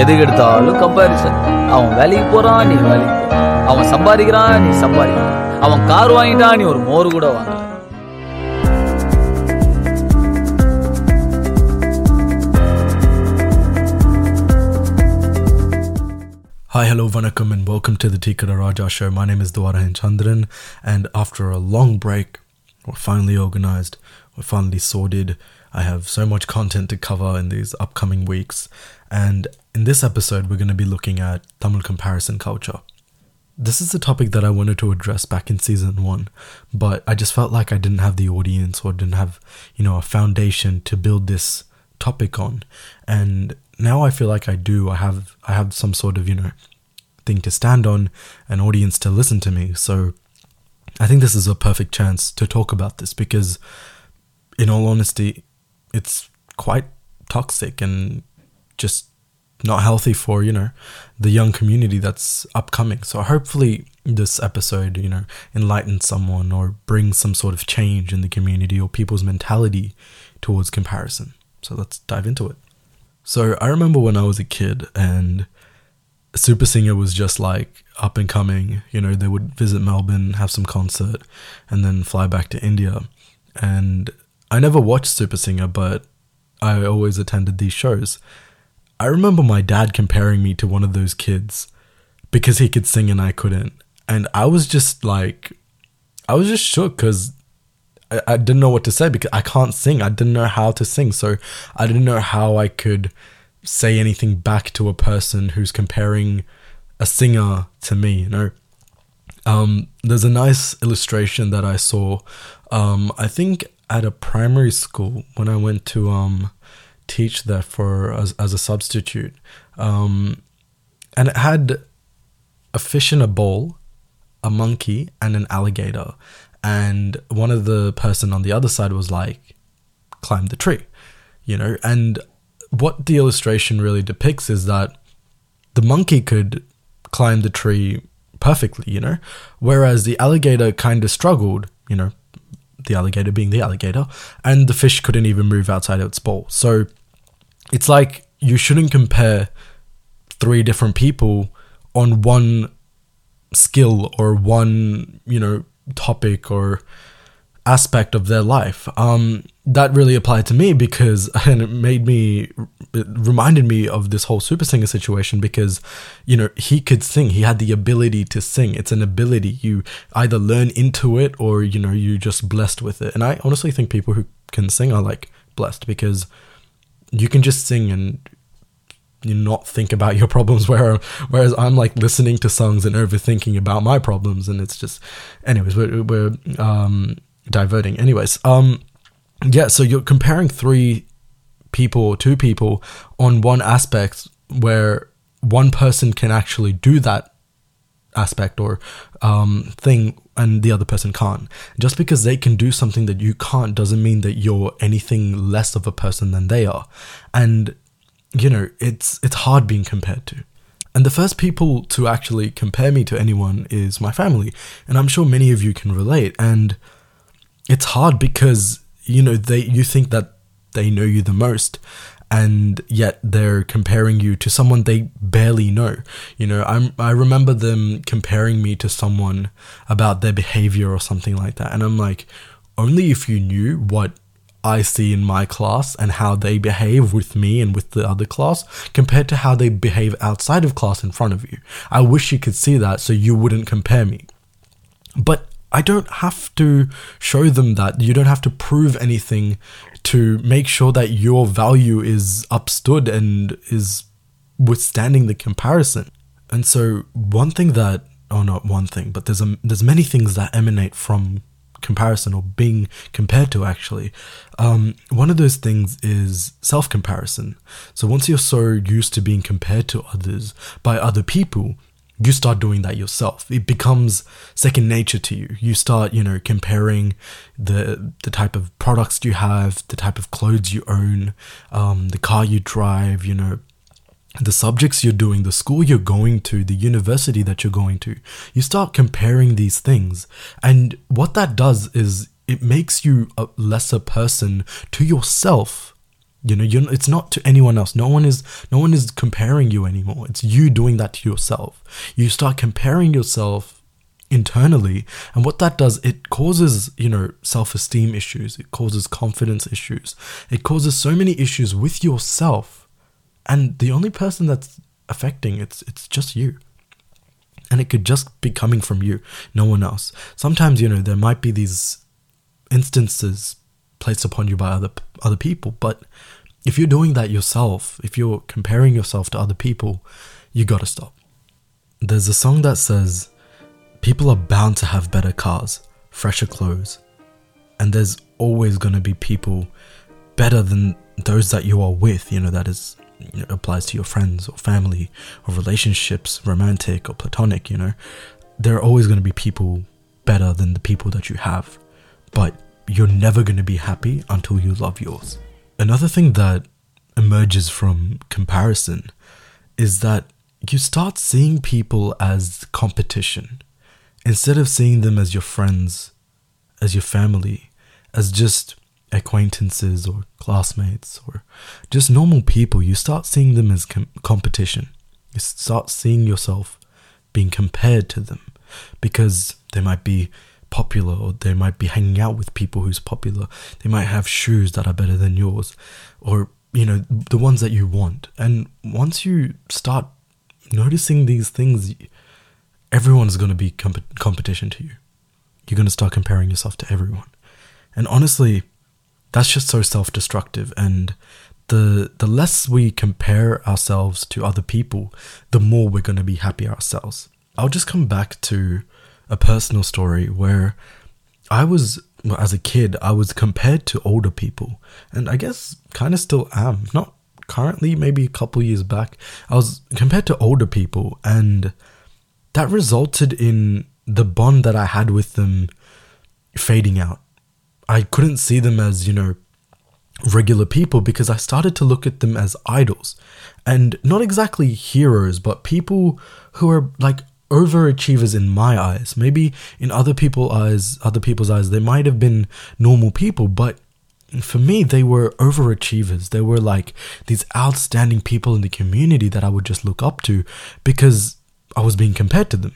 எதுக்கு எடுத்தாலும் கம்பாரிசன் அவன் வேலைக்கு போறான் நீ வேலைக்கு போற அவன் சம்பாதிக்கிறான் நீ சம்பாதிக்கிற அவன் கார் வாங்கிட்டான் நீ ஒரு மோர் கூட வாங்கல Hi, hello, vanakkam, and welcome to the Tikara Raja show. My name is Dwarahan Chandran, and after a long break, we're finally organized, we're finally sorted. I have so much content to cover in these upcoming weeks, and in this episode, we're going to be looking at Tamil comparison culture. This is a topic that I wanted to address back in season one, but I just felt like I didn't have the audience or didn't have, you know, a foundation to build this topic on. And now I feel like I do. I have I have some sort of, you know, thing to stand on, an audience to listen to me. So I think this is a perfect chance to talk about this because in all honesty, it's quite toxic and just not healthy for you know the young community that's upcoming. So hopefully this episode you know enlightens someone or brings some sort of change in the community or people's mentality towards comparison. So let's dive into it. So i remember when i was a kid and super singer was just like up and coming. You know they would visit melbourne have some concert and then fly back to india. And i never watched super singer but i always attended these shows I remember my dad comparing me to one of those kids because he could sing and I couldn't. And I was just like, I was just shook because I, I didn't know what to say because I can't sing. I didn't know how to sing. So I didn't know how I could say anything back to a person who's comparing a singer to me, you know? Um, there's a nice illustration that I saw. Um, I think at a primary school when I went to um, teach there for as, as a substitute um, and it had a fish in a bowl a monkey and an alligator. And one of the person on the other side was like climb the tree you know? And what the illustration really depicts is that the monkey could climb the tree perfectly you know? Whereas the alligator kind of struggled you know the alligator being the alligator, and the fish couldn't even move outside its bowl. So it's like you shouldn't compare three different people on one skill or one, you know, topic or aspect of their life. Um, that really applied to me because and it made me it reminded me of this whole super singer situation because you know he could sing. He had the ability to sing. It's an ability. You either learn into it or you know you're just blessed with it. And i honestly think people who can sing are like blessed because you can just sing and you not think about your problems. Where whereas i'm like listening to songs and overthinking about my problems and it's just anyways we're, we're um diverting. Anyways um yeah so you're comparing three people two people on one aspect where one person can actually do that aspect or um, thing and the other person can't. Just because they can do something that you can't doesn't mean that you're anything less of a person than they are. And you know it's it's hard being compared to. And the first people to actually compare me to anyone is my family. And i'm sure many of you can relate. And it's hard because you know they you think that they know you the most and yet they're comparing you to someone they barely know you know i'm i remember them comparing me to someone about their behavior or something like that and i'm like only if you knew what I see in my class and how they behave with me and with the other class compared to how they behave outside of class in front of you. I wish you could see that so you wouldn't compare me. But I don't have to show them that. You don't have to prove anything to make sure that your value is upstood and is withstanding the comparison. And so one thing that oh not one thing, but there's a there's many things that emanate from comparison or being compared to actually. Um, one of those things is self comparison. So once you're so used to being compared to others by other people, you start doing that yourself. It becomes second nature to you. You start, you know, comparing the the type of products you have, the type of clothes you own, um, the car you drive, you know, the subjects you're doing, the school you're going to, the university that you're going to. You start comparing these things, and what that does is it makes you a lesser person to yourself You know, you're, it's not to anyone else. No one is no one is comparing you anymore. It's you doing that to yourself. You start comparing yourself internally and what that does it causes you know self-esteem issues it causes confidence issues it causes so many issues with yourself and the only person that's affecting it's it's just you and it could just be coming from you no one else sometimes you know there might be these instances placed upon you by other other people but if you're doing that yourself if you're comparing yourself to other people you got to stop there's a song that says people are bound to have better cars, fresher clothes, and there's always to be people better than those that you are with. You know, that is you know, applies to your friends or family or relationships, romantic or platonic. You know, there are always to be people better than the people that you have, but you're never going to be happy until you love yours. Another thing that emerges from comparison is that you start seeing people as competition instead of seeing them as your friends, as your family, as just acquaintances or classmates or just normal people, you start seeing them as com- competition. You start seeing yourself being compared to them because they might be popular or they might be hanging out with people who's popular. They might have shoes that are better than yours or you know the ones that you want. And once you start noticing these things everyone's going to be comp- competition to you. You're going to start comparing yourself to everyone. And honestly, that's just so self-destructive and the the less we compare ourselves to other people, the more we're going to be happy ourselves. I'll just come back to a personal story where I was well, as a kid, I was compared to older people, and I guess kind of still am. Not currently, maybe a couple years back, I was compared to older people, and that resulted in the bond that I had with them fading out. I couldn't see them as, you know, regular people because I started to look at them as idols and not exactly heroes, but people who are like overachievers in my eyes. Maybe in other people's eyes, other people's eyes, they might have been normal people, but for me, they were overachievers. They were like these outstanding people in the community that I would just look up to because I was being compared to them,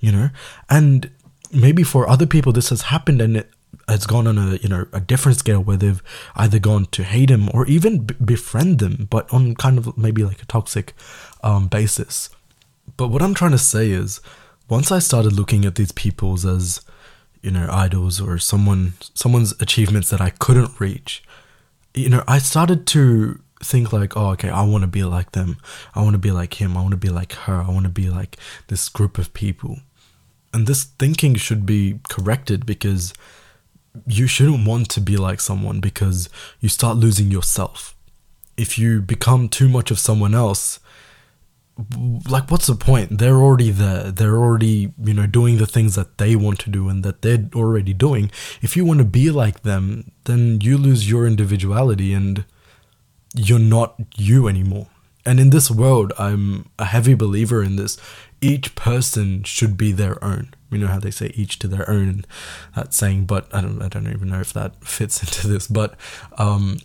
you know? And maybe for other people this has happened and it has gone on a, you know, a different scale where they've either gone to hate him or even b- befriend them, but on kind of maybe like a toxic um, basis. But what I'm trying to say is once I started looking at these peoples as, you know, idols or someone someone's achievements that I couldn't reach, you know, I started to think like, oh, okay, I want to be like them. I want to be like him. I want to be like her. I want to be like this group of people. And this thinking should be corrected because you shouldn't want to be like someone because you start losing yourself. If you become too much of someone else, like what's the point they're already there they're already you know doing the things that they want to do and that they're already doing if you want to be like them then you lose your individuality and you're not you anymore. And in this world, I'm a heavy believer in this. Each person should be their own. You know how they say each to their own, that saying, but I don't, I don't even know if that fits into this. But um,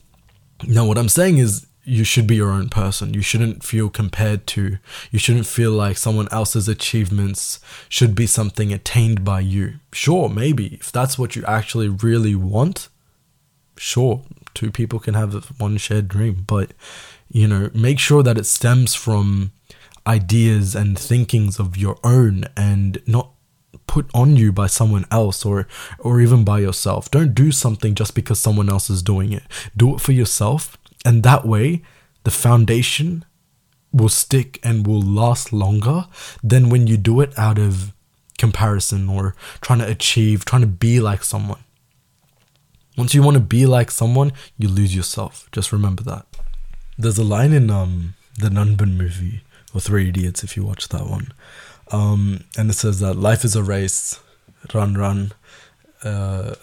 no, what I'm saying is you should be your own person. You shouldn't feel compared to. You shouldn't feel like someone else's achievements should be something attained by you. Sure, maybe if that's what you actually really want, sure, two people can have one shared dream, but you know, make sure that it stems from ideas and thinkings of your own and not put on you by someone else or or even by yourself. Don't do something just because someone else is doing it. Do it for yourself and that way, the foundation will stick and will last longer than when you do it out of comparison or trying to achieve, trying to be like someone. Once you want to be like someone, you lose yourself. Just remember that. There's a line in um, the Nanban movie, or Three Idiots if you watch that one, um, and it says that life is a race, run, run. Uh,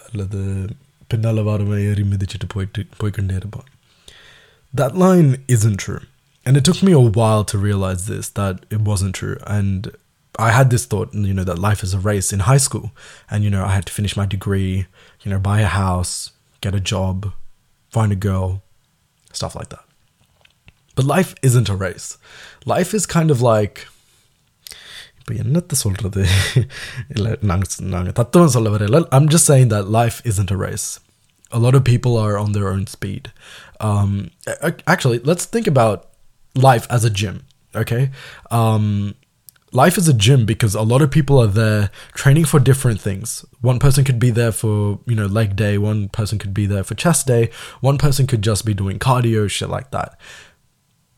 that line isn't true and it took me a while to realize this that it wasn't true and I had this thought, you know, that life is a race in high school, and you know, I had to finish my degree, you know, buy a house, get a job, find a girl, stuff like that. But life isn't a race. Life is kind of like இப்போ என்னத்த சொல்றது இல்லை நாங்கள் நாங்கள் தத்துவம் சொல்ல வரையில I'm just saying that life isn't a race. A lot of people are on their own speed. Um, actually, let's think about life as a gym, okay? Um, life is a gym because a lot of people are there training for different things. One person could be there for, you know, leg day, one person could be there for chest day, one person could just be doing cardio, shit like that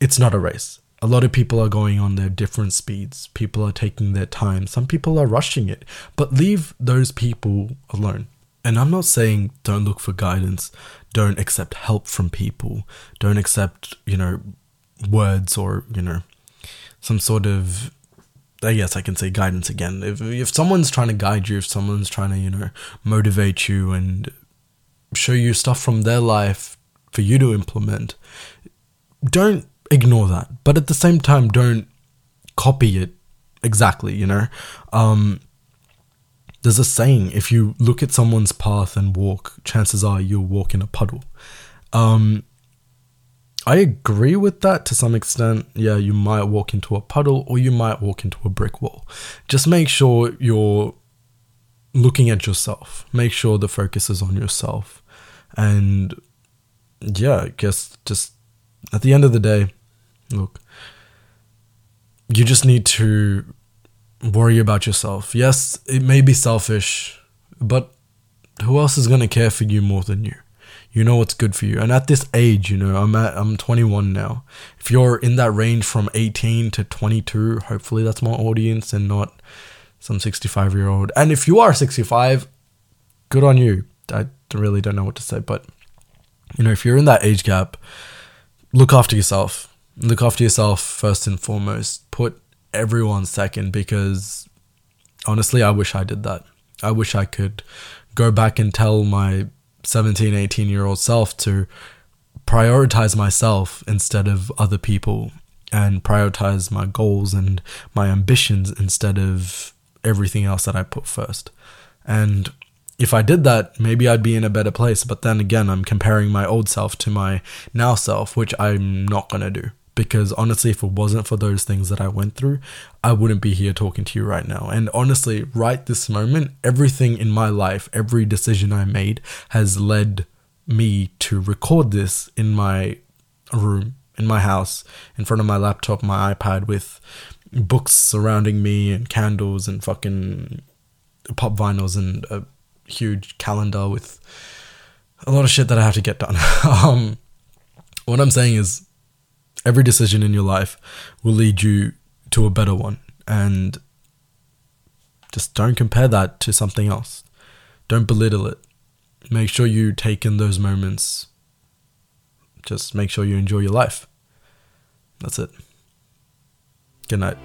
it's not a race. A lot of people are going on their different speeds. People are taking their time. Some people are rushing it. But leave those people alone. And I'm not saying don't look for guidance, don't accept help from people, don't accept, you know, words or, you know, some sort of I guess I can say guidance again. If if someone's trying to guide you, if someone's trying to, you know, motivate you and show you stuff from their life for you to implement, don't ignore that but at the same time don't copy it exactly you know um there's a saying if you look at someone's path and walk chances are you'll walk in a puddle. Um i agree with that to some extent. Yeah you might walk into a puddle or you might walk into a brick wall. Just make sure you're looking at yourself. Make sure the focus is on yourself. And yeah i guess just at the end of the day look you just need to worry about yourself. Yes it may be selfish but who else is going to care for you more than you? You know what's good for you. And at this age you know i'm at i'm 21 now. If you're in that range from 18 to 22 hopefully that's my audience and not some 65 year old and if you are 65 good on you. I really don't know what to say but you know if you're in that age gap look after yourself. Look after yourself first and foremost. Put everyone second because honestly, I wish I did that. I wish I could go back and tell my 17, 18 year old self to prioritize myself instead of other people and prioritize my goals and my ambitions instead of everything else that I put first. And if I did that, maybe I'd be in a better place. But then again, I'm comparing my old self to my now self, which I'm not going to do. Because honestly, if it wasn't for those things that I went through, I wouldn't be here talking to you right now. And honestly, right this moment, everything in my life, every decision I made has led me to record this in my room, in my house, in front of my laptop, my iPad, with books surrounding me and candles and fucking pop vinyls and a huge calendar with a lot of shit that I have to get done. um, what I'm saying is, every decision in your life will lead you to a better one, and just don't compare that to something else. Don't belittle it. Make sure you take in those moments. Just make sure you enjoy your life. That's it. Good night.